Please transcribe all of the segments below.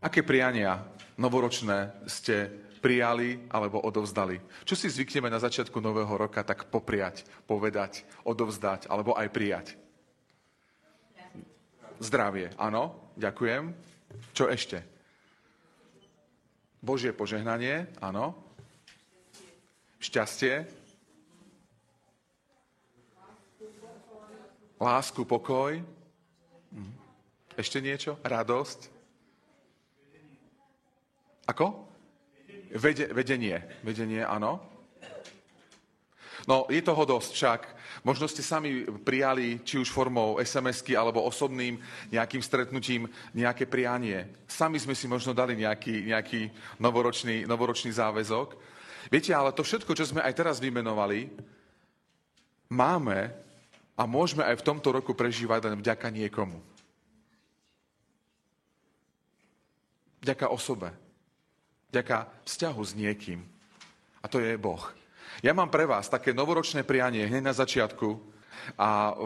Aké priania novoročné ste prijali alebo odovzdali? Čo si zvykneme na začiatku nového roka tak popriať, povedať, odovzdať alebo aj prijať? Zdravie, áno, ďakujem. Čo ešte? Božie požehnanie, áno. Šťastie. Lásku, pokoj. Mhm. Ešte niečo? Radosť. Ako? Vede, vedenie. Vedenie, áno. No, je toho dosť však. Možno ste sami prijali, či už formou SMS-ky alebo osobným nejakým stretnutím, nejaké prianie. Sami sme si možno dali nejaký, nejaký novoročný, novoročný záväzok. Viete, ale to všetko, čo sme aj teraz vymenovali, máme a môžeme aj v tomto roku prežívať len vďaka niekomu. Vďaka osobe vďaka vzťahu s niekým. A to je Boh. Ja mám pre vás také novoročné prianie hneď na začiatku a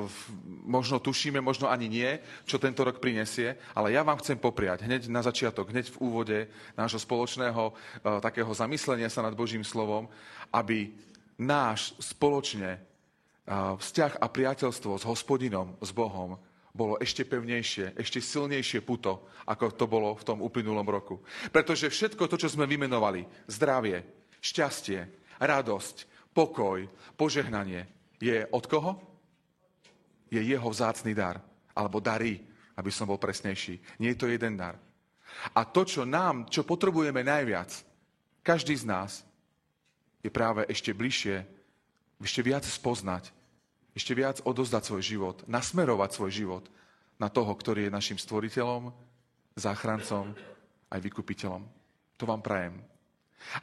možno tušíme, možno ani nie, čo tento rok prinesie, ale ja vám chcem popriať hneď na začiatok, hneď v úvode nášho spoločného uh, takého zamyslenia sa nad Božím slovom, aby náš spoločne uh, vzťah a priateľstvo s hospodinom, s Bohom bolo ešte pevnejšie, ešte silnejšie puto, ako to bolo v tom uplynulom roku. Pretože všetko to, čo sme vymenovali, zdravie, šťastie, radosť, pokoj, požehnanie, je od koho? Je jeho vzácný dar. Alebo dary, aby som bol presnejší. Nie je to jeden dar. A to, čo nám, čo potrebujeme najviac, každý z nás, je práve ešte bližšie, ešte viac spoznať ešte viac odozdať svoj život, nasmerovať svoj život na toho, ktorý je našim stvoriteľom, záchrancom aj vykupiteľom. To vám prajem.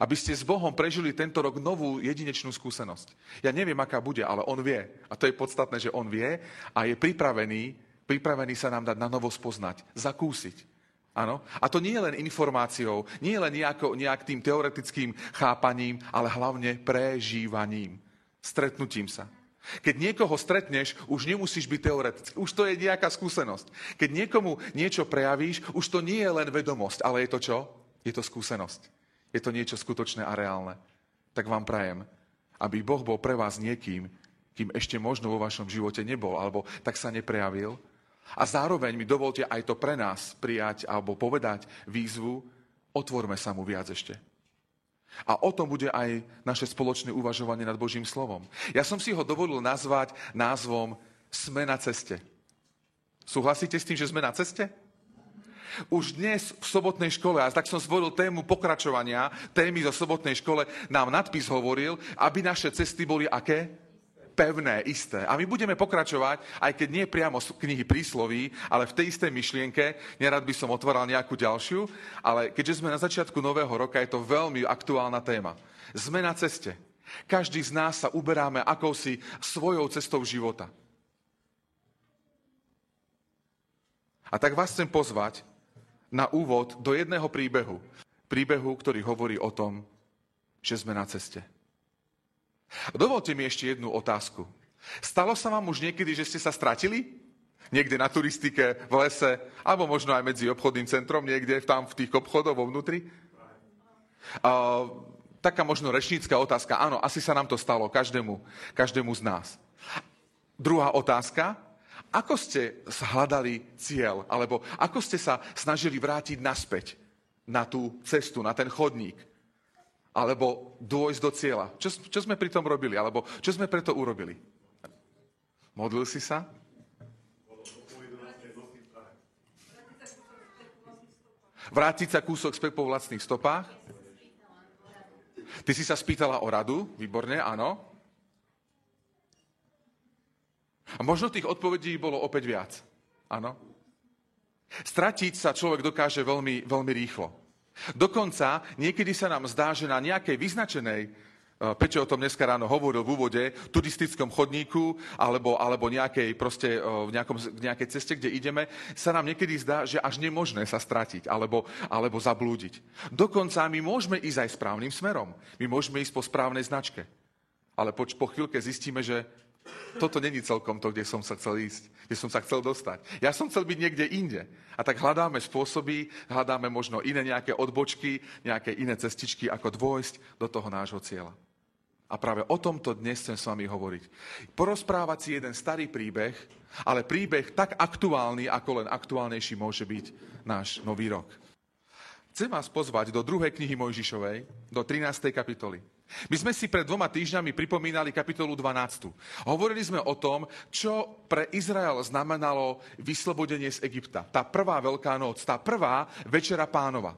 Aby ste s Bohom prežili tento rok novú jedinečnú skúsenosť. Ja neviem, aká bude, ale On vie. A to je podstatné, že On vie a je pripravený, pripravený sa nám dať na novo spoznať, zakúsiť. Áno? A to nie je len informáciou, nie je len nejako, nejak tým teoretickým chápaním, ale hlavne prežívaním, stretnutím sa. Keď niekoho stretneš, už nemusíš byť teoretický. Už to je nejaká skúsenosť. Keď niekomu niečo prejavíš, už to nie je len vedomosť, ale je to čo? Je to skúsenosť. Je to niečo skutočné a reálne. Tak vám prajem, aby Boh bol pre vás niekým, kým ešte možno vo vašom živote nebol, alebo tak sa neprejavil. A zároveň mi dovolte aj to pre nás prijať alebo povedať výzvu, otvorme sa mu viac ešte. A o tom bude aj naše spoločné uvažovanie nad Božím slovom. Ja som si ho dovolil nazvať názvom Sme na ceste. Súhlasíte s tým, že sme na ceste? Už dnes v sobotnej škole, a tak som zvolil tému pokračovania, témy zo sobotnej škole, nám nadpis hovoril, aby naše cesty boli aké? Pevné, isté. A my budeme pokračovať, aj keď nie priamo z knihy prísloví, ale v tej istej myšlienke. Nerad by som otváral nejakú ďalšiu, ale keďže sme na začiatku nového roka, je to veľmi aktuálna téma. Sme na ceste. Každý z nás sa uberáme akousi svojou cestou života. A tak vás chcem pozvať na úvod do jedného príbehu. Príbehu, ktorý hovorí o tom, že sme na ceste. Dovolte mi ešte jednu otázku. Stalo sa vám už niekedy, že ste sa stratili? Niekde na turistike, v lese, alebo možno aj medzi obchodným centrom, niekde tam v tých obchodoch vo vnútri? Uh, taká možno rečnícka otázka. Áno, asi sa nám to stalo, každému, každému z nás. Druhá otázka. Ako ste hľadali cieľ? Alebo ako ste sa snažili vrátiť naspäť na tú cestu, na ten chodník? Alebo dôjsť do cieľa. Čo, čo sme pri tom robili? Alebo čo sme preto urobili? Modlil si sa? Vrátiť sa kúsok späť po vlastných stopách? Ty si sa spýtala o radu, výborne, áno. A možno tých odpovedí bolo opäť viac. Áno. Stratiť sa človek dokáže veľmi, veľmi rýchlo. Dokonca niekedy sa nám zdá, že na nejakej vyznačenej eh, Peťo o tom dneska ráno hovoril v úvode, turistickom chodníku alebo, alebo nejakej, proste, eh, v nejakom, nejakej ceste, kde ideme, sa nám niekedy zdá, že až nemožné sa stratiť alebo, alebo zablúdiť. Dokonca my môžeme ísť aj správnym smerom. My môžeme ísť po správnej značke. Ale po, po chvíľke zistíme, že toto není celkom to, kde som sa chcel ísť, kde som sa chcel dostať. Ja som chcel byť niekde inde. A tak hľadáme spôsoby, hľadáme možno iné nejaké odbočky, nejaké iné cestičky, ako dôjsť do toho nášho cieľa. A práve o tomto dnes chcem s vami hovoriť. Porozprávať si jeden starý príbeh, ale príbeh tak aktuálny, ako len aktuálnejší môže byť náš nový rok. Chcem vás pozvať do druhej knihy Mojžišovej, do 13. kapitoly. My sme si pred dvoma týždňami pripomínali kapitolu 12. Hovorili sme o tom, čo pre Izrael znamenalo vyslobodenie z Egypta. Tá prvá veľká noc, tá prvá večera pánova.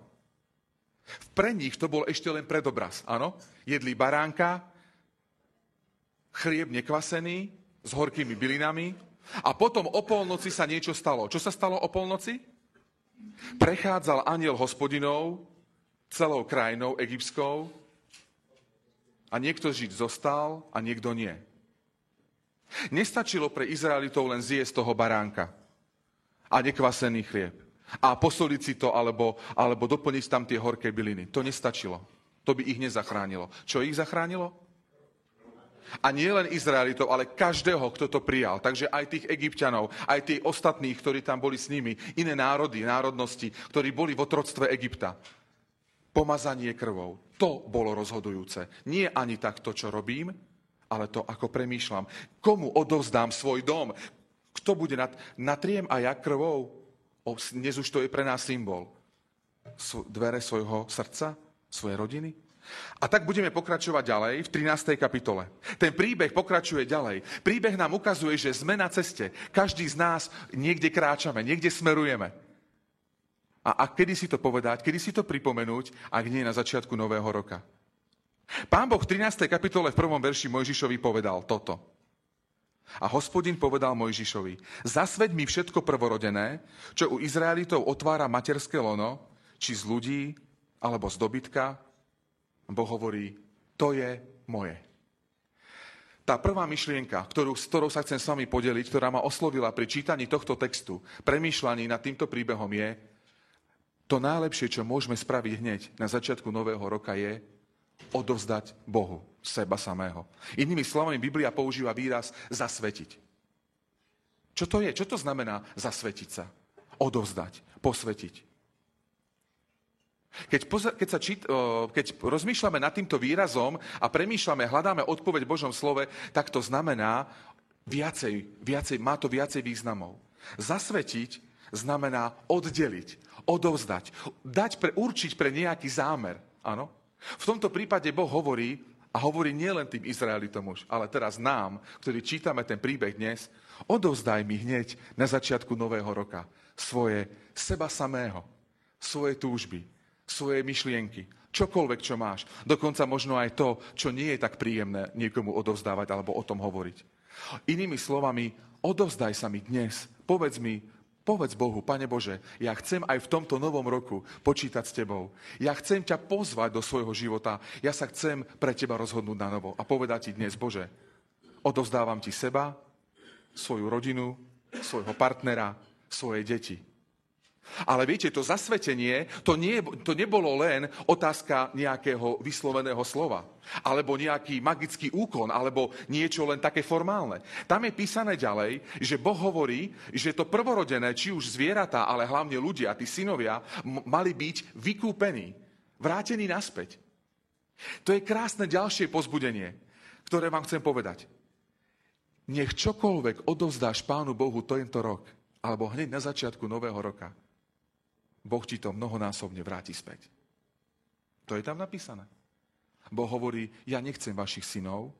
Pre nich to bol ešte len predobraz, áno? Jedli baránka, chlieb nekvasený, s horkými bylinami a potom o polnoci sa niečo stalo. Čo sa stalo o polnoci? Prechádzal aniel hospodinov celou krajinou egyptskou a niekto žiť zostal a niekto nie. Nestačilo pre Izraelitov len zjesť toho baránka a nekvasený chlieb a posoliť si to alebo, alebo doplniť tam tie horké byliny. To nestačilo. To by ich nezachránilo. Čo ich zachránilo? A nie len Izraelitov, ale každého, kto to prijal. Takže aj tých egyptianov, aj tých ostatných, ktorí tam boli s nimi, iné národy, národnosti, ktorí boli v otroctve Egypta. Pomazanie krvou. To bolo rozhodujúce. Nie ani tak to, čo robím, ale to, ako premýšľam. Komu odovzdám svoj dom? Kto bude nad, natriem a ja krvou? O, dnes už to je pre nás symbol. Dvere svojho srdca, svojej rodiny? A tak budeme pokračovať ďalej v 13. kapitole. Ten príbeh pokračuje ďalej. Príbeh nám ukazuje, že sme na ceste. Každý z nás niekde kráčame, niekde smerujeme. A, a kedy si to povedať, kedy si to pripomenúť, ak nie na začiatku nového roka. Pán Boh v 13. kapitole v prvom verši Mojžišovi povedal toto. A hospodin povedal Mojžišovi, zasveď mi všetko prvorodené, čo u Izraelitov otvára materské lono, či z ľudí, alebo z dobytka, Boh hovorí, to je moje. Tá prvá myšlienka, ktorú, s ktorou sa chcem s vami podeliť, ktorá ma oslovila pri čítaní tohto textu, premýšľaní nad týmto príbehom je, to najlepšie, čo môžeme spraviť hneď na začiatku nového roka je odovzdať Bohu seba samého. Inými slovami, Biblia používa výraz zasvetiť. Čo to je? Čo to znamená zasvetiť sa? Odovzdať, posvetiť. Keď, poza, keď, sa čít, keď rozmýšľame nad týmto výrazom a premýšľame, hľadáme odpoveď v Božom slove, tak to znamená viacej, viacej, má to viacej významov. Zasvetiť znamená oddeliť, odovzdať, dať pre, určiť pre nejaký zámer. Áno? V tomto prípade Boh hovorí, a hovorí nielen tým Izraelitom už, ale teraz nám, ktorí čítame ten príbeh dnes, odovzdaj mi hneď na začiatku nového roka svoje seba samého, svoje túžby, svoje myšlienky, čokoľvek, čo máš. Dokonca možno aj to, čo nie je tak príjemné niekomu odovzdávať alebo o tom hovoriť. Inými slovami, odovzdaj sa mi dnes. Povedz mi, povedz Bohu, Pane Bože, ja chcem aj v tomto novom roku počítať s Tebou. Ja chcem ťa pozvať do svojho života. Ja sa chcem pre Teba rozhodnúť na novo a povedať Ti dnes, Bože, odovzdávam Ti seba, svoju rodinu, svojho partnera, svoje deti ale viete, to zasvetenie, to, nie, to nebolo len otázka nejakého vysloveného slova, alebo nejaký magický úkon, alebo niečo len také formálne. Tam je písané ďalej, že Boh hovorí, že to prvorodené, či už zvieratá, ale hlavne ľudia, tí synovia, mali byť vykúpení, vrátení naspäť. To je krásne ďalšie pozbudenie, ktoré vám chcem povedať. Nech čokoľvek odovzdáš Pánu Bohu tento rok, alebo hneď na začiatku nového roka, Boh ti to mnohonásobne vráti späť. To je tam napísané. Boh hovorí, ja nechcem vašich synov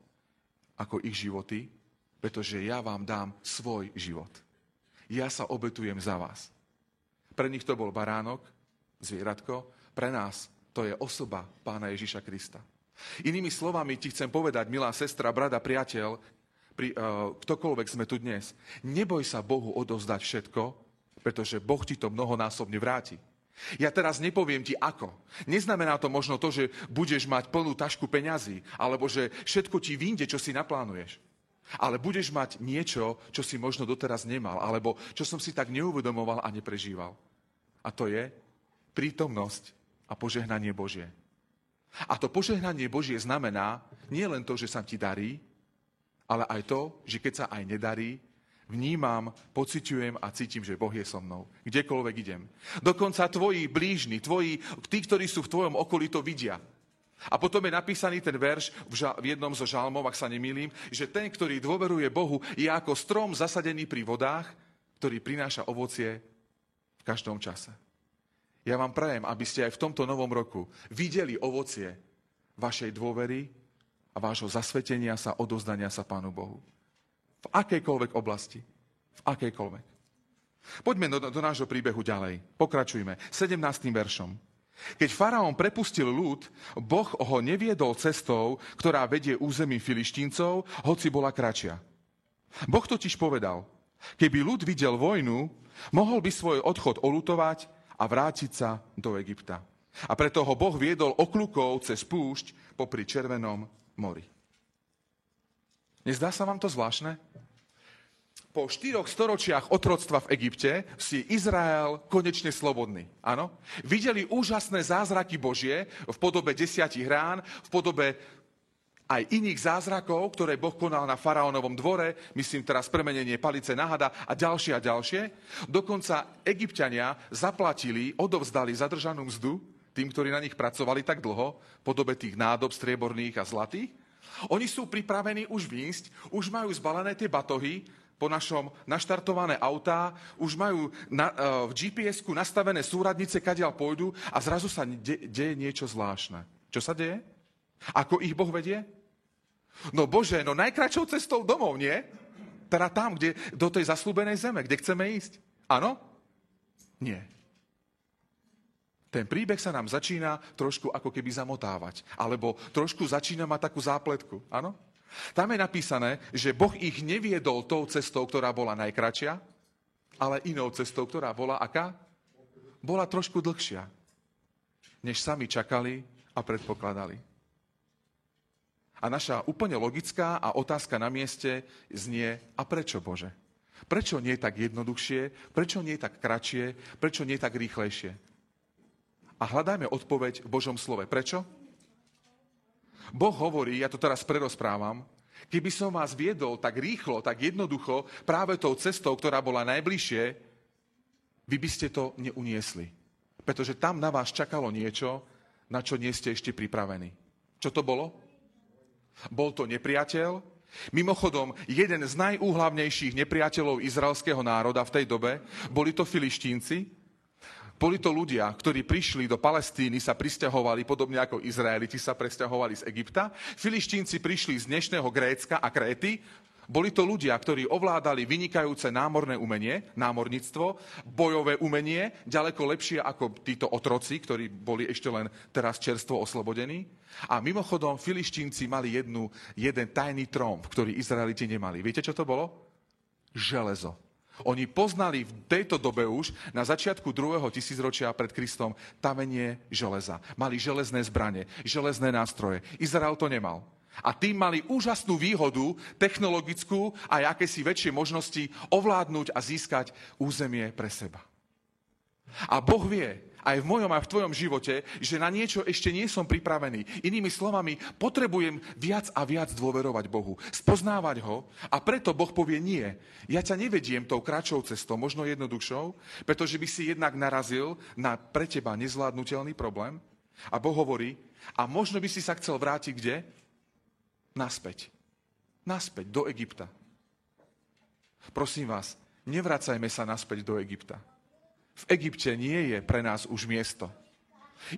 ako ich životy, pretože ja vám dám svoj život. Ja sa obetujem za vás. Pre nich to bol baránok, zvieratko, pre nás to je osoba pána Ježiša Krista. Inými slovami ti chcem povedať, milá sestra, brada, priateľ, pri, uh, ktokoľvek sme tu dnes, neboj sa Bohu odovzdať všetko, pretože Boh ti to mnohonásobne vráti. Ja teraz nepoviem ti ako. Neznamená to možno to, že budeš mať plnú tašku peňazí, alebo že všetko ti vyjde, čo si naplánuješ. Ale budeš mať niečo, čo si možno doteraz nemal, alebo čo som si tak neuvedomoval a neprežíval. A to je prítomnosť a požehnanie Božie. A to požehnanie Božie znamená nie len to, že sa ti darí, ale aj to, že keď sa aj nedarí, vnímam, pociťujem a cítim, že Boh je so mnou. Kdekoľvek idem. Dokonca tvoji blížni, tvoji, tí, ktorí sú v tvojom okolí, to vidia. A potom je napísaný ten verš v, žal, v jednom zo žalmov, ak sa nemýlim, že ten, ktorý dôveruje Bohu, je ako strom zasadený pri vodách, ktorý prináša ovocie v každom čase. Ja vám prajem, aby ste aj v tomto novom roku videli ovocie vašej dôvery a vášho zasvetenia sa, odozdania sa Pánu Bohu. V akejkoľvek oblasti. V akejkoľvek. Poďme do, do nášho príbehu ďalej. Pokračujme. 17. veršom. Keď faraón prepustil ľud, Boh ho neviedol cestou, ktorá vedie územím filištíncov, hoci bola kračia. Boh totiž povedal, keby ľud videl vojnu, mohol by svoj odchod olutovať a vrátiť sa do Egypta. A preto ho Boh viedol oklukov cez púšť popri Červenom mori. Nezdá sa vám to zvláštne? po štyroch storočiach otroctva v Egypte si Izrael konečne slobodný. Áno? Videli úžasné zázraky Božie v podobe desiatich rán, v podobe aj iných zázrakov, ktoré Boh konal na faraónovom dvore, myslím teraz premenenie palice na hada a ďalšie a ďalšie. Dokonca egyptiania zaplatili, odovzdali zadržanú mzdu tým, ktorí na nich pracovali tak dlho, v podobe tých nádob strieborných a zlatých. Oni sú pripravení už výjsť, už majú zbalené tie batohy, po našom naštartované autá, už majú na, uh, v GPS-ku nastavené súradnice, kadiaľ pôjdu a zrazu sa de- deje niečo zvláštne. Čo sa deje? Ako ich Boh vedie? No Bože, no najkračou cestou domov, nie? Teda tam, kde, do tej zaslúbenej zeme, kde chceme ísť. Áno? Nie. Ten príbeh sa nám začína trošku ako keby zamotávať. Alebo trošku začína mať takú zápletku. Áno? Tam je napísané, že Boh ich neviedol tou cestou, ktorá bola najkračia, ale inou cestou, ktorá bola aká? Bola trošku dlhšia, než sami čakali a predpokladali. A naša úplne logická a otázka na mieste znie, a prečo Bože? Prečo nie tak jednoduchšie? Prečo nie tak kratšie? Prečo nie tak rýchlejšie? A hľadajme odpoveď v Božom slove. Prečo? Boh hovorí, ja to teraz prerozprávam, keby som vás viedol tak rýchlo, tak jednoducho, práve tou cestou, ktorá bola najbližšie, vy by ste to neuniesli. Pretože tam na vás čakalo niečo, na čo nie ste ešte pripravení. Čo to bolo? Bol to nepriateľ. Mimochodom, jeden z najúhlavnejších nepriateľov izraelského národa v tej dobe boli to filištínci, boli to ľudia, ktorí prišli do Palestíny, sa pristahovali, podobne ako Izraeliti sa presťahovali z Egypta. Filištínci prišli z dnešného Grécka a Kréty. Boli to ľudia, ktorí ovládali vynikajúce námorné umenie, námorníctvo, bojové umenie, ďaleko lepšie ako títo otroci, ktorí boli ešte len teraz čerstvo oslobodení. A mimochodom, filištínci mali jednu, jeden tajný tromb, ktorý Izraeliti nemali. Viete, čo to bolo? Železo. Oni poznali v tejto dobe už, na začiatku druhého tisícročia pred Kristom, tamenie železa. Mali železné zbranie, železné nástroje. Izrael to nemal. A tým mali úžasnú výhodu, technologickú a akési väčšie možnosti ovládnuť a získať územie pre seba. A Boh vie, aj v mojom a v tvojom živote, že na niečo ešte nie som pripravený. Inými slovami, potrebujem viac a viac dôverovať Bohu, spoznávať ho a preto Boh povie nie. Ja ťa nevediem tou kratšou cestou, možno jednoduchšou, pretože by si jednak narazil na pre teba nezvládnutelný problém. A Boh hovorí, a možno by si sa chcel vrátiť kde? Naspäť. Naspäť do Egypta. Prosím vás, nevracajme sa naspäť do Egypta v Egypte nie je pre nás už miesto.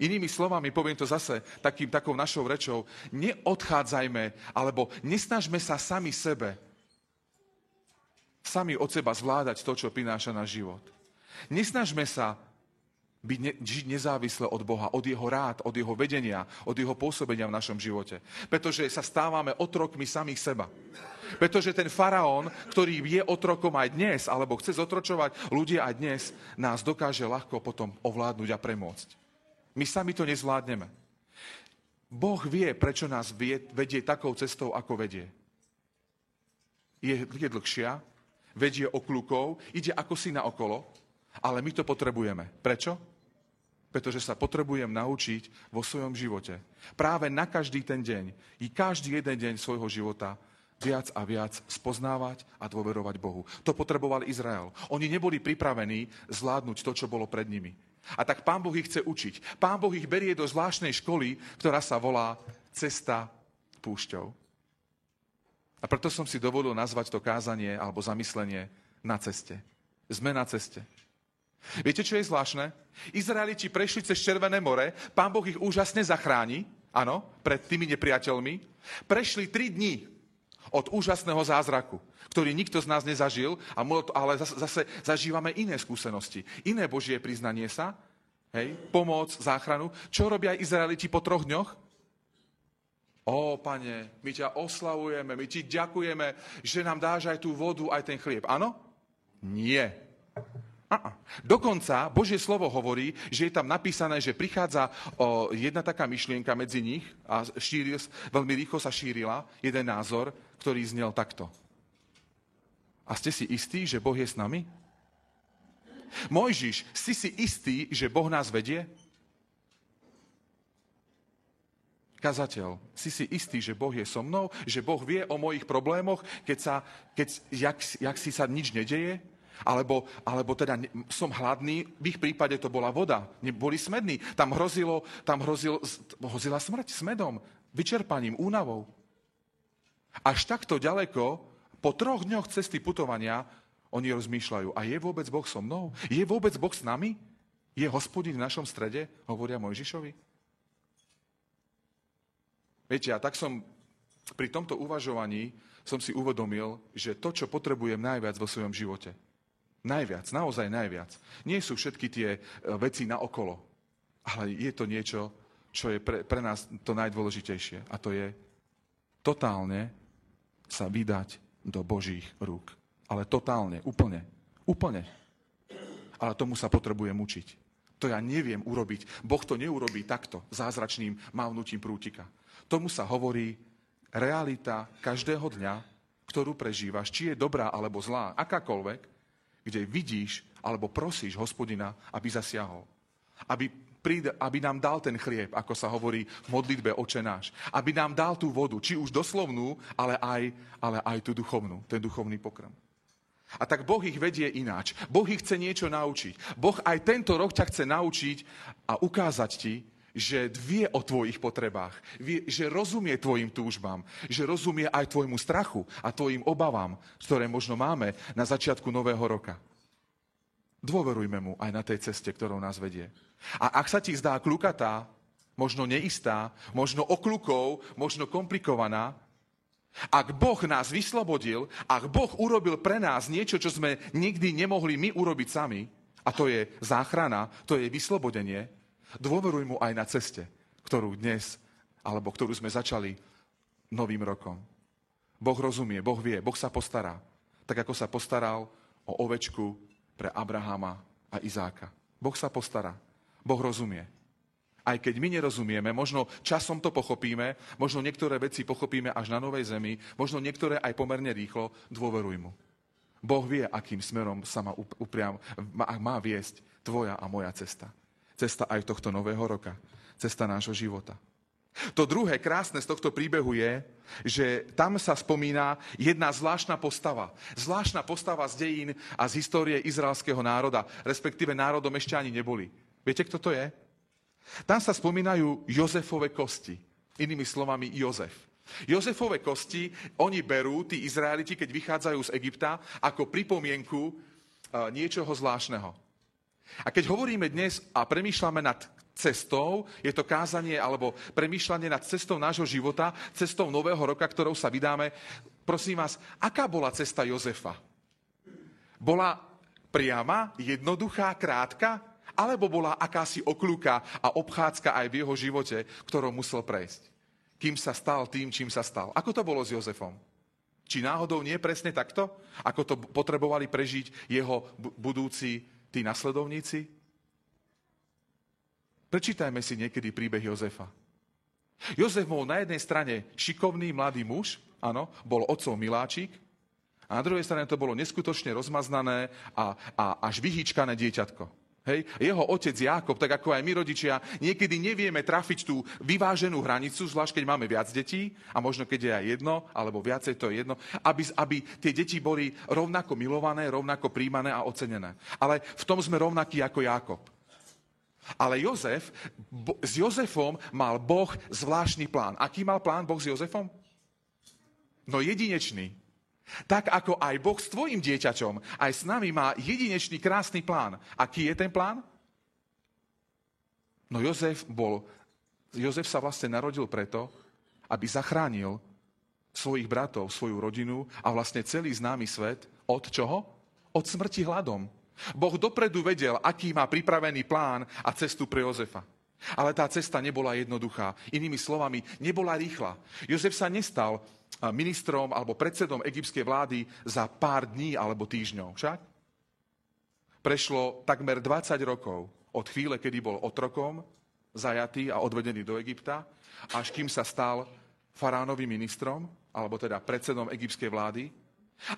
Inými slovami, poviem to zase takým, takou našou rečou, neodchádzajme, alebo nesnažme sa sami sebe, sami od seba zvládať to, čo prináša na život. Nesnažme sa byť ne, žiť nezávisle od Boha, od Jeho rád, od Jeho vedenia, od Jeho pôsobenia v našom živote. Pretože sa stávame otrokmi samých seba. Pretože ten faraón, ktorý je otrokom aj dnes, alebo chce zotročovať ľudia aj dnes, nás dokáže ľahko potom ovládnuť a premôcť. My sami to nezvládneme. Boh vie, prečo nás vedie takou cestou, ako vedie. Je, je dlhšia, vedie okľukov, ide ako si na okolo, ale my to potrebujeme. Prečo? Pretože sa potrebujem naučiť vo svojom živote práve na každý ten deň i každý jeden deň svojho života viac a viac spoznávať a dôverovať Bohu. To potreboval Izrael. Oni neboli pripravení zvládnuť to, čo bolo pred nimi. A tak Pán Boh ich chce učiť. Pán Boh ich berie do zvláštnej školy, ktorá sa volá Cesta púšťou. A preto som si dovolil nazvať to kázanie alebo zamyslenie na ceste. Sme na ceste. Viete, čo je zvláštne? Izraeliti prešli cez Červené more, pán Boh ich úžasne zachráni, áno, pred tými nepriateľmi. Prešli tri dni od úžasného zázraku, ktorý nikto z nás nezažil, ale zase zažívame iné skúsenosti, iné Božie priznanie sa, hej, pomoc, záchranu. Čo robia Izraeliti po troch dňoch? Ó, pane, my ťa oslavujeme, my ti ďakujeme, že nám dáš aj tú vodu, aj ten chlieb. Áno? Nie. A-a. Dokonca Božie slovo hovorí, že je tam napísané, že prichádza o, jedna taká myšlienka medzi nich a šíri, veľmi rýchlo sa šírila jeden názor, ktorý znel takto. A ste si istí, že Boh je s nami? Mojžiš, si si istý, že Boh nás vedie? Kazateľ, si si istý, že Boh je so mnou, že Boh vie o mojich problémoch, keď sa, keď, jak, jak si sa nič nedeje? Alebo, alebo teda som hladný, v ich prípade to bola voda, boli smední. Tam, hrozilo, tam hrozil, hrozila smrť smedom, vyčerpaním, únavou. Až takto ďaleko, po troch dňoch cesty putovania, oni rozmýšľajú, a je vôbec Boh so mnou? Je vôbec Boh s nami? Je hospodin v našom strede? Hovoria Mojžišovi. Viete, a tak som pri tomto uvažovaní som si uvedomil, že to, čo potrebujem najviac vo svojom živote, Najviac, naozaj najviac. Nie sú všetky tie e, veci na okolo, ale je to niečo, čo je pre, pre nás to najdôležitejšie. A to je totálne sa vydať do Božích rúk. Ale totálne, úplne. Úplne. Ale tomu sa potrebujem učiť. To ja neviem urobiť. Boh to neurobí takto, zázračným mávnutím prútika. Tomu sa hovorí realita každého dňa, ktorú prežívaš, či je dobrá alebo zlá, akákoľvek, kde vidíš alebo prosíš hospodina, aby zasiahol. Aby, príde, aby nám dal ten chlieb, ako sa hovorí v modlitbe Oče náš. Aby nám dal tú vodu, či už doslovnú, ale aj, ale aj tú duchovnú, ten duchovný pokrm. A tak Boh ich vedie ináč. Boh ich chce niečo naučiť. Boh aj tento rok ťa chce naučiť a ukázať ti, že vie o tvojich potrebách, vie, že rozumie tvojim túžbám, že rozumie aj tvojmu strachu a tvojim obavám, ktoré možno máme na začiatku nového roka. Dôverujme mu aj na tej ceste, ktorou nás vedie. A ak sa ti zdá klukatá, možno neistá, možno okľukov, možno komplikovaná, ak Boh nás vyslobodil, ak Boh urobil pre nás niečo, čo sme nikdy nemohli my urobiť sami, a to je záchrana, to je vyslobodenie, Dôveruj mu aj na ceste, ktorú dnes, alebo ktorú sme začali novým rokom. Boh rozumie, Boh vie, Boh sa postará. Tak ako sa postaral o ovečku pre Abrahama a Izáka. Boh sa postará. Boh rozumie. Aj keď my nerozumieme, možno časom to pochopíme, možno niektoré veci pochopíme až na novej zemi, možno niektoré aj pomerne rýchlo, dôveruj mu. Boh vie, akým smerom sa má, upriam, má, má viesť tvoja a moja cesta cesta aj tohto nového roka, cesta nášho života. To druhé krásne z tohto príbehu je, že tam sa spomína jedna zvláštna postava. Zvláštna postava z dejín a z histórie izraelského národa, respektíve národom ešte ani neboli. Viete, kto to je? Tam sa spomínajú Jozefove kosti. Inými slovami Jozef. Jozefove kosti oni berú, tí Izraeliti, keď vychádzajú z Egypta, ako pripomienku e, niečoho zvláštneho. A keď hovoríme dnes a premýšľame nad cestou, je to kázanie alebo premýšľanie nad cestou nášho života, cestou nového roka, ktorou sa vydáme. Prosím vás, aká bola cesta Jozefa? Bola priama, jednoduchá, krátka? Alebo bola akási okľúka a obchádzka aj v jeho živote, ktorou musel prejsť? Kým sa stal tým, čím sa stal? Ako to bolo s Jozefom? Či náhodou nie presne takto, ako to potrebovali prežiť jeho budúci tí nasledovníci? Prečítajme si niekedy príbeh Jozefa. Jozef bol na jednej strane šikovný mladý muž, áno, bol otcov miláčik, a na druhej strane to bolo neskutočne rozmaznané a, a až vyhýčkané dieťatko. Hej? Jeho otec Jákob, tak ako aj my rodičia, niekedy nevieme trafiť tú vyváženú hranicu, zvlášť keď máme viac detí, a možno keď je aj jedno, alebo viacej, to je jedno, aby, aby tie deti boli rovnako milované, rovnako príjmané a ocenené. Ale v tom sme rovnakí ako Jákob. Ale Jozef, bo, s Jozefom mal Boh zvláštny plán. Aký mal plán Boh s Jozefom? No jedinečný. Tak ako aj Boh s tvojim dieťačom, aj s nami má jedinečný krásny plán. Aký je ten plán? No Jozef bol, Jozef sa vlastne narodil preto, aby zachránil svojich bratov, svoju rodinu a vlastne celý známy svet od čoho? Od smrti hladom. Boh dopredu vedel, aký má pripravený plán a cestu pre Jozefa. Ale tá cesta nebola jednoduchá. Inými slovami, nebola rýchla. Jozef sa nestal ministrom alebo predsedom egyptskej vlády za pár dní alebo týždňov. Však? Prešlo takmer 20 rokov od chvíle, kedy bol otrokom, zajatý a odvedený do Egypta, až kým sa stal faránovým ministrom, alebo teda predsedom egyptskej vlády,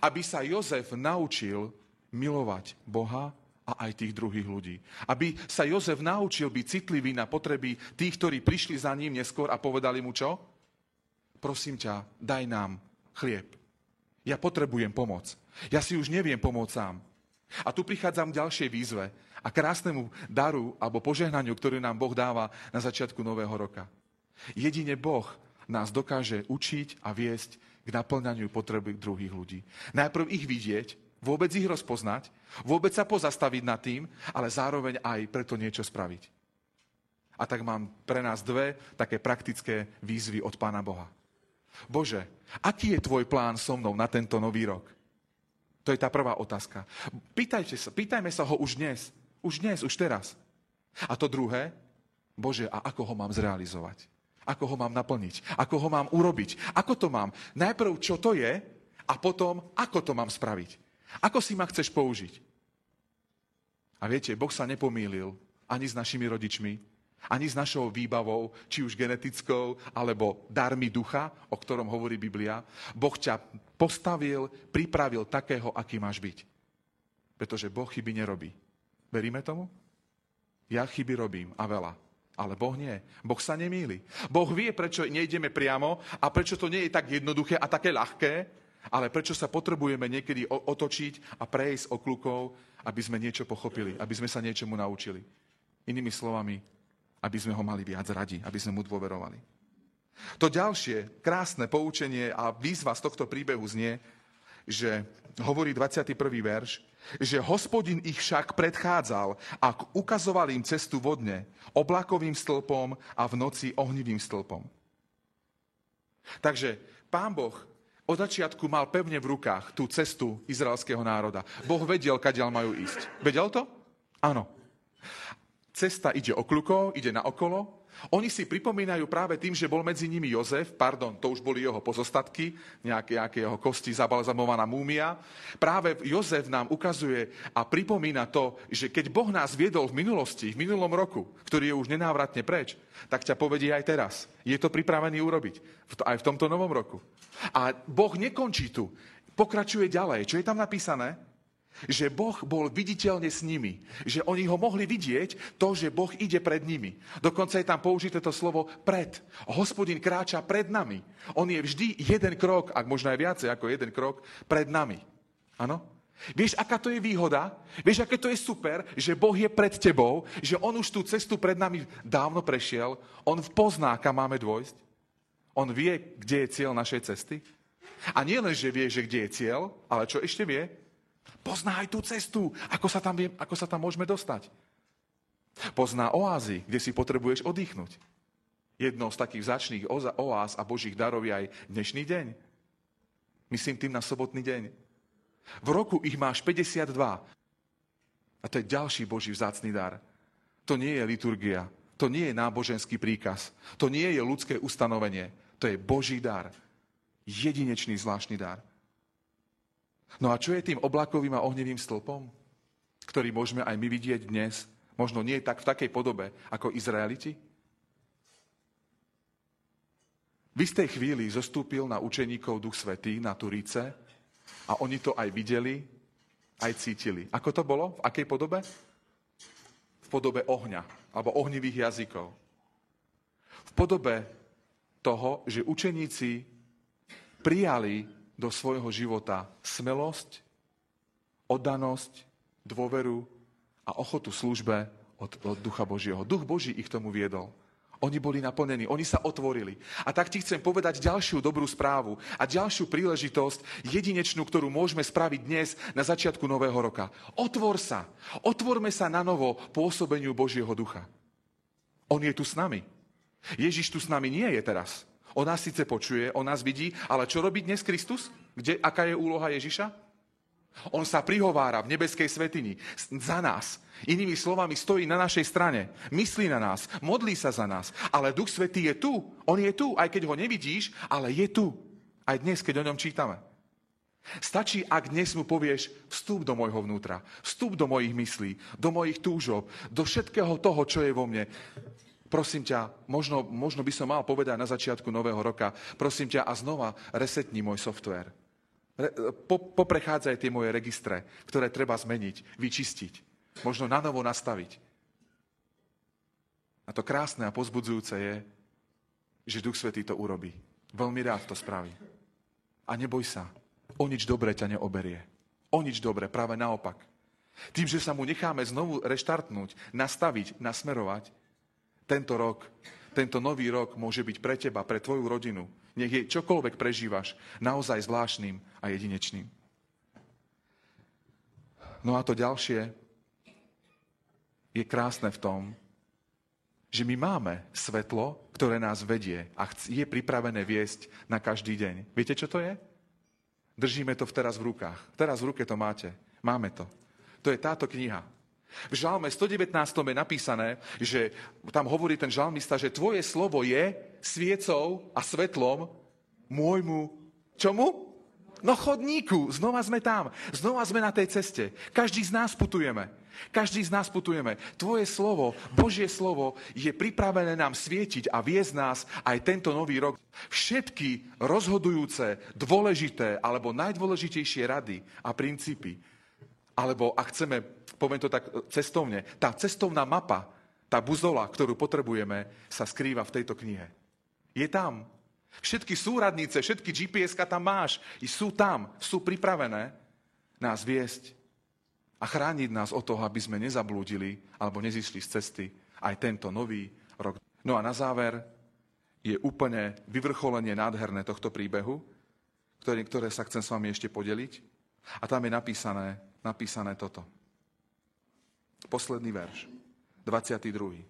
aby sa Jozef naučil milovať Boha a aj tých druhých ľudí. Aby sa Jozef naučil byť citlivý na potreby tých, ktorí prišli za ním neskôr a povedali mu čo? Prosím ťa, daj nám chlieb. Ja potrebujem pomoc. Ja si už neviem pomôcť sám. A tu prichádzam k ďalšej výzve a krásnemu daru alebo požehnaniu, ktorý nám Boh dáva na začiatku nového roka. Jedine Boh nás dokáže učiť a viesť k naplňaniu potreby druhých ľudí. Najprv ich vidieť, vôbec ich rozpoznať, vôbec sa pozastaviť nad tým, ale zároveň aj preto niečo spraviť. A tak mám pre nás dve také praktické výzvy od Pána Boha. Bože, aký je tvoj plán so mnou na tento nový rok? To je tá prvá otázka. Pýtajte sa, pýtajme sa ho už dnes. Už dnes, už teraz. A to druhé, Bože, a ako ho mám zrealizovať? Ako ho mám naplniť? Ako ho mám urobiť? Ako to mám? Najprv, čo to je, a potom, ako to mám spraviť? Ako si ma chceš použiť? A viete, Boh sa nepomýlil ani s našimi rodičmi, ani s našou výbavou, či už genetickou, alebo darmi ducha, o ktorom hovorí Biblia. Boh ťa postavil, pripravil takého, aký máš byť. Pretože Boh chyby nerobí. Veríme tomu? Ja chyby robím a veľa. Ale Boh nie. Boh sa nemýli. Boh vie, prečo nejdeme priamo a prečo to nie je tak jednoduché a také ľahké, ale prečo sa potrebujeme niekedy otočiť a prejsť okľukov, aby sme niečo pochopili, aby sme sa niečomu naučili. Inými slovami, aby sme ho mali viac radi, aby sme mu dôverovali. To ďalšie krásne poučenie a výzva z tohto príbehu znie, že hovorí 21. verš, že hospodin ich však predchádzal a ukazoval im cestu vodne, oblakovým stĺpom a v noci ohnivým stĺpom. Takže pán Boh od začiatku mal pevne v rukách tú cestu izraelského národa. Boh vedel, kadiaľ majú ísť. Vedel to? Áno. Cesta ide okľuko, ide na okolo. Oni si pripomínajú práve tým, že bol medzi nimi Jozef, pardon, to už boli jeho pozostatky, nejaké, nejaké jeho kosti, zabalzamovaná múmia. Práve Jozef nám ukazuje a pripomína to, že keď Boh nás viedol v minulosti, v minulom roku, ktorý je už nenávratne preč, tak ťa povedie aj teraz. Je to pripravený urobiť, aj v tomto novom roku. A Boh nekončí tu, pokračuje ďalej. Čo je tam napísané? Že Boh bol viditeľne s nimi. Že oni ho mohli vidieť, to, že Boh ide pred nimi. Dokonca je tam použité to slovo pred. Hospodin kráča pred nami. On je vždy jeden krok, ak možno aj viacej ako jeden krok, pred nami. Áno? Vieš, aká to je výhoda? Vieš, aké to je super, že Boh je pred tebou, že On už tú cestu pred nami dávno prešiel, On pozná, kam máme dôjsť, On vie, kde je cieľ našej cesty. A nie len, že vie, že kde je cieľ, ale čo ešte vie? Pozná aj tú cestu, ako sa tam, ako sa tam môžeme dostať. Pozná oázy, kde si potrebuješ oddychnúť. Jednou z takých začných oáz a božích darov je aj dnešný deň. Myslím tým na sobotný deň. V roku ich máš 52. A to je ďalší boží vzácný dar. To nie je liturgia. To nie je náboženský príkaz. To nie je ľudské ustanovenie. To je boží dar. Jedinečný zvláštny dar. No a čo je tým oblakovým a ohnevým stĺpom, ktorý môžeme aj my vidieť dnes, možno nie tak v takej podobe ako Izraeliti? V istej chvíli zostúpil na učeníkov Duch Svetý na Turíce a oni to aj videli, aj cítili. Ako to bolo? V akej podobe? v podobe ohňa alebo ohnivých jazykov. V podobe toho, že učeníci prijali do svojho života smelosť, oddanosť, dôveru a ochotu službe od, od Ducha Božieho. Duch Boží ich tomu viedol. Oni boli naplnení, oni sa otvorili. A tak ti chcem povedať ďalšiu dobrú správu a ďalšiu príležitosť, jedinečnú, ktorú môžeme spraviť dnes na začiatku nového roka. Otvor sa. Otvorme sa na novo pôsobeniu Božieho ducha. On je tu s nami. Ježiš tu s nami nie je teraz. On nás síce počuje, on nás vidí, ale čo robí dnes Kristus? Kde, aká je úloha Ježiša? On sa prihovára v nebeskej svetini za nás. Inými slovami, stojí na našej strane, myslí na nás, modlí sa za nás. Ale Duch Svetý je tu. On je tu, aj keď ho nevidíš, ale je tu. Aj dnes, keď o ňom čítame. Stačí, ak dnes mu povieš, vstup do môjho vnútra, vstup do mojich myslí, do mojich túžob, do všetkého toho, čo je vo mne. Prosím ťa, možno, možno by som mal povedať na začiatku nového roka, prosím ťa a znova resetni môj software. Po, poprechádzaj tie moje registre, ktoré treba zmeniť, vyčistiť, možno na novo nastaviť. A to krásne a pozbudzujúce je, že Duch Svetý to urobí. Veľmi rád to spraví. A neboj sa, o nič dobré ťa neoberie. O nič dobré, práve naopak. Tým, že sa mu necháme znovu reštartnúť, nastaviť, nasmerovať, tento rok, tento nový rok môže byť pre teba, pre tvoju rodinu, nech je čokoľvek prežívaš naozaj zvláštnym a jedinečným. No a to ďalšie je krásne v tom, že my máme svetlo, ktoré nás vedie a je pripravené viesť na každý deň. Viete, čo to je? Držíme to teraz v rukách. Teraz v ruke to máte. Máme to. To je táto kniha. V žalme 119 je napísané, že tam hovorí ten žalmista, že tvoje slovo je sviecou a svetlom môjmu, čomu? No chodníku, znova sme tam, znova sme na tej ceste. Každý z nás putujeme. Každý z nás putujeme. Tvoje slovo, Božie slovo je pripravené nám svietiť a viesť nás aj tento nový rok. Všetky rozhodujúce, dôležité alebo najdôležitejšie rady a princípy, alebo ak chceme, poviem to tak cestovne, tá cestovná mapa, tá buzola, ktorú potrebujeme, sa skrýva v tejto knihe. Je tam. Všetky súradnice, všetky gps tam máš. I sú tam, sú pripravené nás viesť a chrániť nás od toho, aby sme nezablúdili alebo nezišli z cesty aj tento nový rok. No a na záver je úplne vyvrcholenie nádherné tohto príbehu, ktorý, ktoré sa chcem s vami ešte podeliť. A tam je napísané, napísané toto. Posledný verš, 22.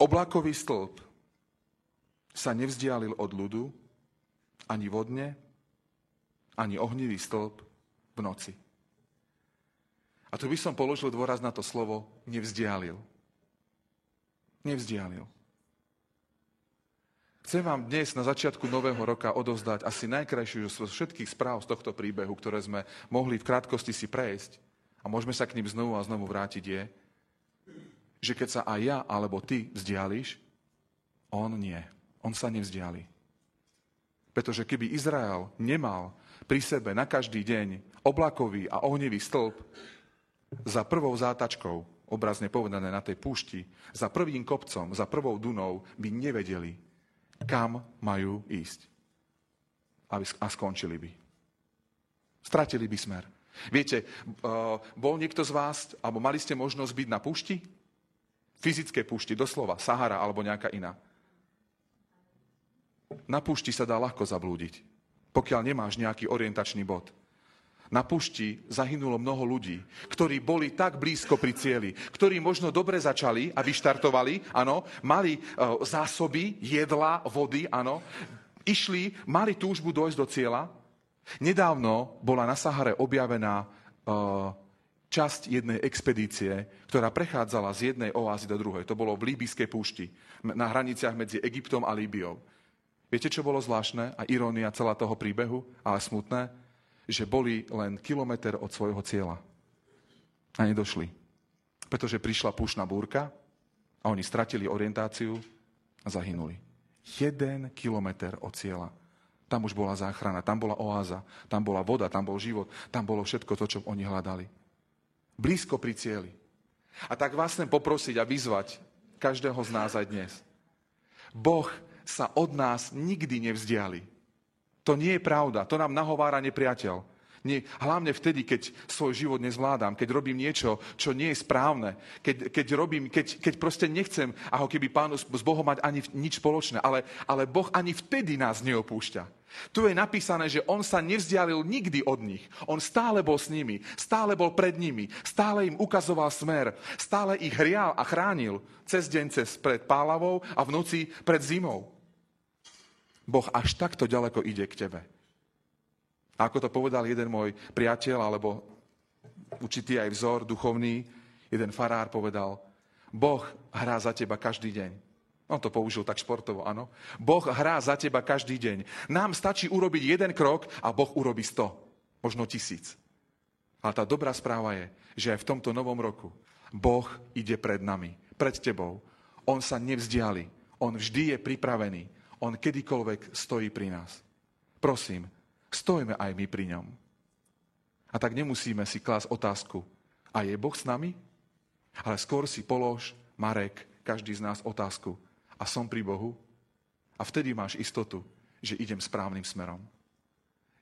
Oblakový stĺp sa nevzdialil od ľudu ani vodne, ani ohnivý stĺp v noci. A tu by som položil dôraz na to slovo nevzdialil. Nevzdialil. Chcem vám dnes na začiatku nového roka odovzdať asi najkrajšiu zo všetkých správ z tohto príbehu, ktoré sme mohli v krátkosti si prejsť a môžeme sa k ním znovu a znovu vrátiť, je, že keď sa aj ja alebo ty vzdiališ, on nie on sa nevzdiali. Pretože keby Izrael nemal pri sebe na každý deň oblakový a ohnivý stĺp, za prvou zátačkou, obrazne povedané na tej púšti, za prvým kopcom, za prvou dunou by nevedeli, kam majú ísť. A skončili by. Stratili by smer. Viete, bol niekto z vás, alebo mali ste možnosť byť na púšti? Fyzické púšti, doslova, Sahara alebo nejaká iná. Na púšti sa dá ľahko zablúdiť, pokiaľ nemáš nejaký orientačný bod. Na púšti zahynulo mnoho ľudí, ktorí boli tak blízko pri cieli, ktorí možno dobre začali a vyštartovali, áno, mali uh, zásoby, jedla, vody, áno, išli, mali túžbu dojsť do cieľa. Nedávno bola na Sahare objavená uh, časť jednej expedície, ktorá prechádzala z jednej oázy do druhej. To bolo v Líbyskej púšti, na hraniciach medzi Egyptom a Líbiou. Viete, čo bolo zvláštne a irónia celá toho príbehu, ale smutné? Že boli len kilometr od svojho cieľa. A nedošli. Pretože prišla púšna búrka a oni stratili orientáciu a zahynuli. Jeden kilometr od cieľa. Tam už bola záchrana, tam bola oáza, tam bola voda, tam bol život, tam bolo všetko to, čo oni hľadali. Blízko pri cieli. A tak vás chcem poprosiť a vyzvať každého z nás aj dnes. Boh sa od nás nikdy nevzdiali. To nie je pravda, to nám nahovára nepriateľ. Nie, hlavne vtedy, keď svoj život nezvládam, keď robím niečo, čo nie je správne, keď, keď, robím, keď, keď proste nechcem ako keby pánu s Bohom mať ani nič spoločné, ale, ale Boh ani vtedy nás neopúšťa. Tu je napísané, že on sa nevzdialil nikdy od nich. On stále bol s nimi, stále bol pred nimi, stále im ukazoval smer, stále ich hrial a chránil cez deň cez pred pálavou a v noci pred zimou. Boh až takto ďaleko ide k tebe. A ako to povedal jeden môj priateľ, alebo určitý aj vzor duchovný, jeden farár povedal, Boh hrá za teba každý deň. On to použil tak športovo, áno. Boh hrá za teba každý deň. Nám stačí urobiť jeden krok a Boh urobí sto, možno tisíc. Ale tá dobrá správa je, že aj v tomto novom roku Boh ide pred nami, pred tebou. On sa nevzdiali. On vždy je pripravený. On kedykoľvek stojí pri nás. Prosím, stojme aj my pri ňom. A tak nemusíme si klásť otázku, a je Boh s nami? Ale skôr si polož, Marek, každý z nás otázku, a som pri Bohu? A vtedy máš istotu, že idem správnym smerom.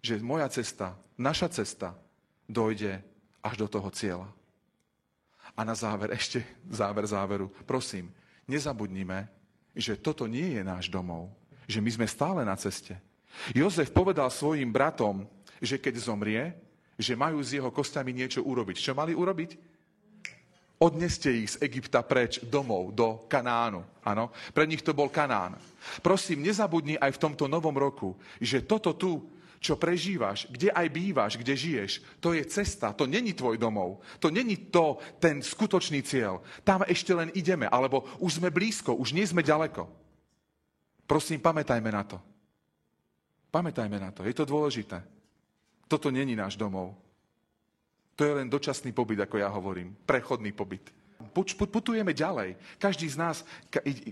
Že moja cesta, naša cesta, dojde až do toho cieľa. A na záver, ešte záver záveru, prosím, nezabudnime, že toto nie je náš domov, že my sme stále na ceste. Jozef povedal svojim bratom, že keď zomrie, že majú s jeho kostiami niečo urobiť. Čo mali urobiť? Odneste ich z Egypta preč domov, do Kanánu. Áno, pre nich to bol Kanán. Prosím, nezabudni aj v tomto novom roku, že toto tu, čo prežívaš, kde aj bývaš, kde žiješ, to je cesta, to není tvoj domov. To není to, ten skutočný cieľ. Tam ešte len ideme, alebo už sme blízko, už nie sme ďaleko. Prosím, pamätajme na to. Pamätajme na to, je to dôležité. Toto není náš domov. To je len dočasný pobyt, ako ja hovorím. Prechodný pobyt. Putujeme ďalej. Každý z nás,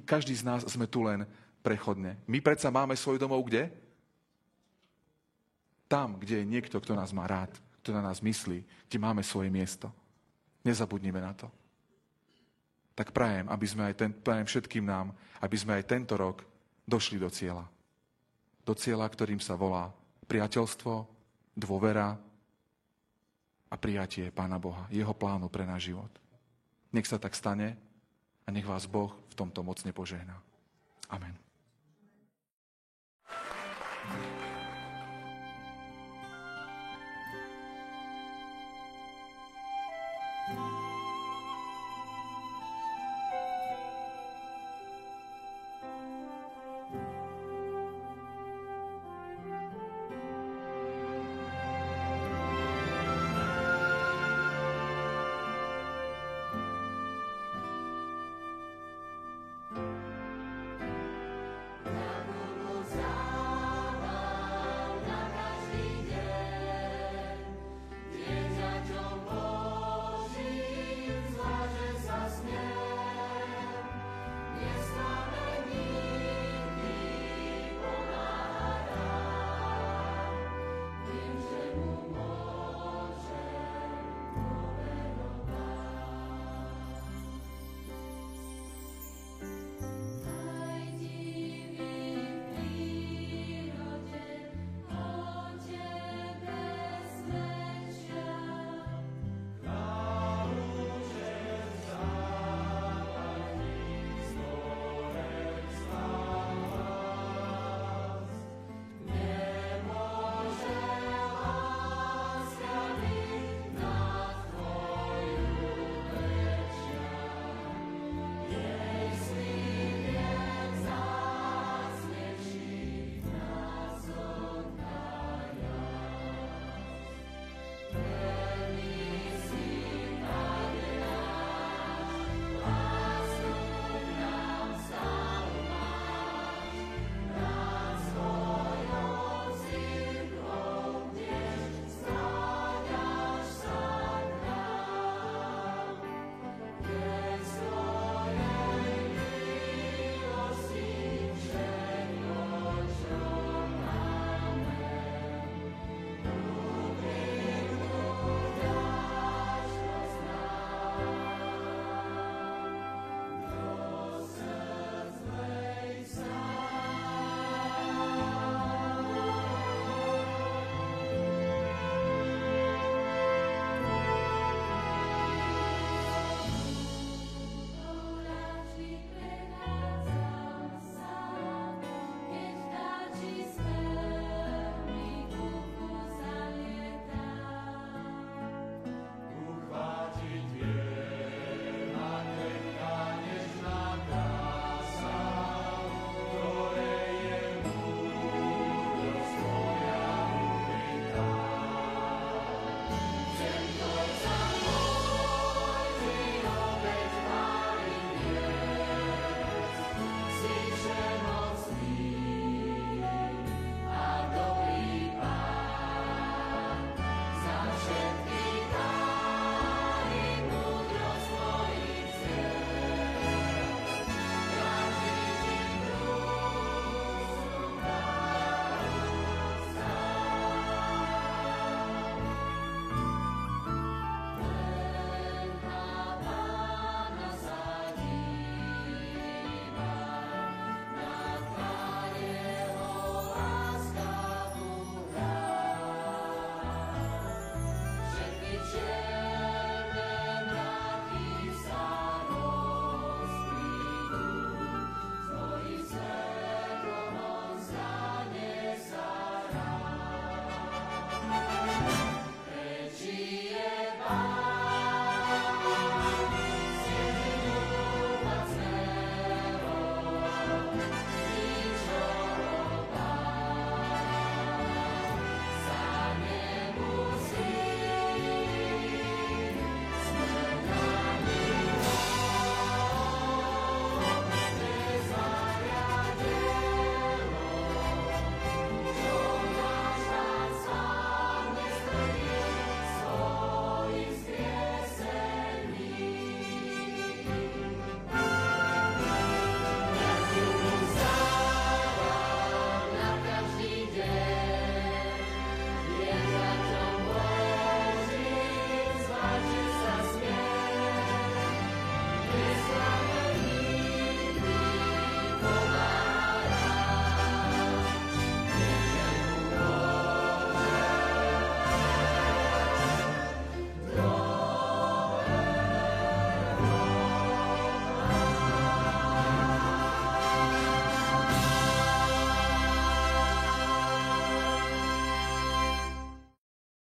každý z nás sme tu len prechodne. My predsa máme svoj domov kde? Tam, kde je niekto, kto nás má rád, kto na nás myslí, kde máme svoje miesto. Nezabudnime na to. Tak prajem, aby sme aj ten, prajem všetkým nám, aby sme aj tento rok došli do cieľa do cieľa, ktorým sa volá priateľstvo, dôvera a prijatie Pána Boha, jeho plánu pre náš život. Nech sa tak stane a nech vás Boh v tomto mocne požehná. Amen.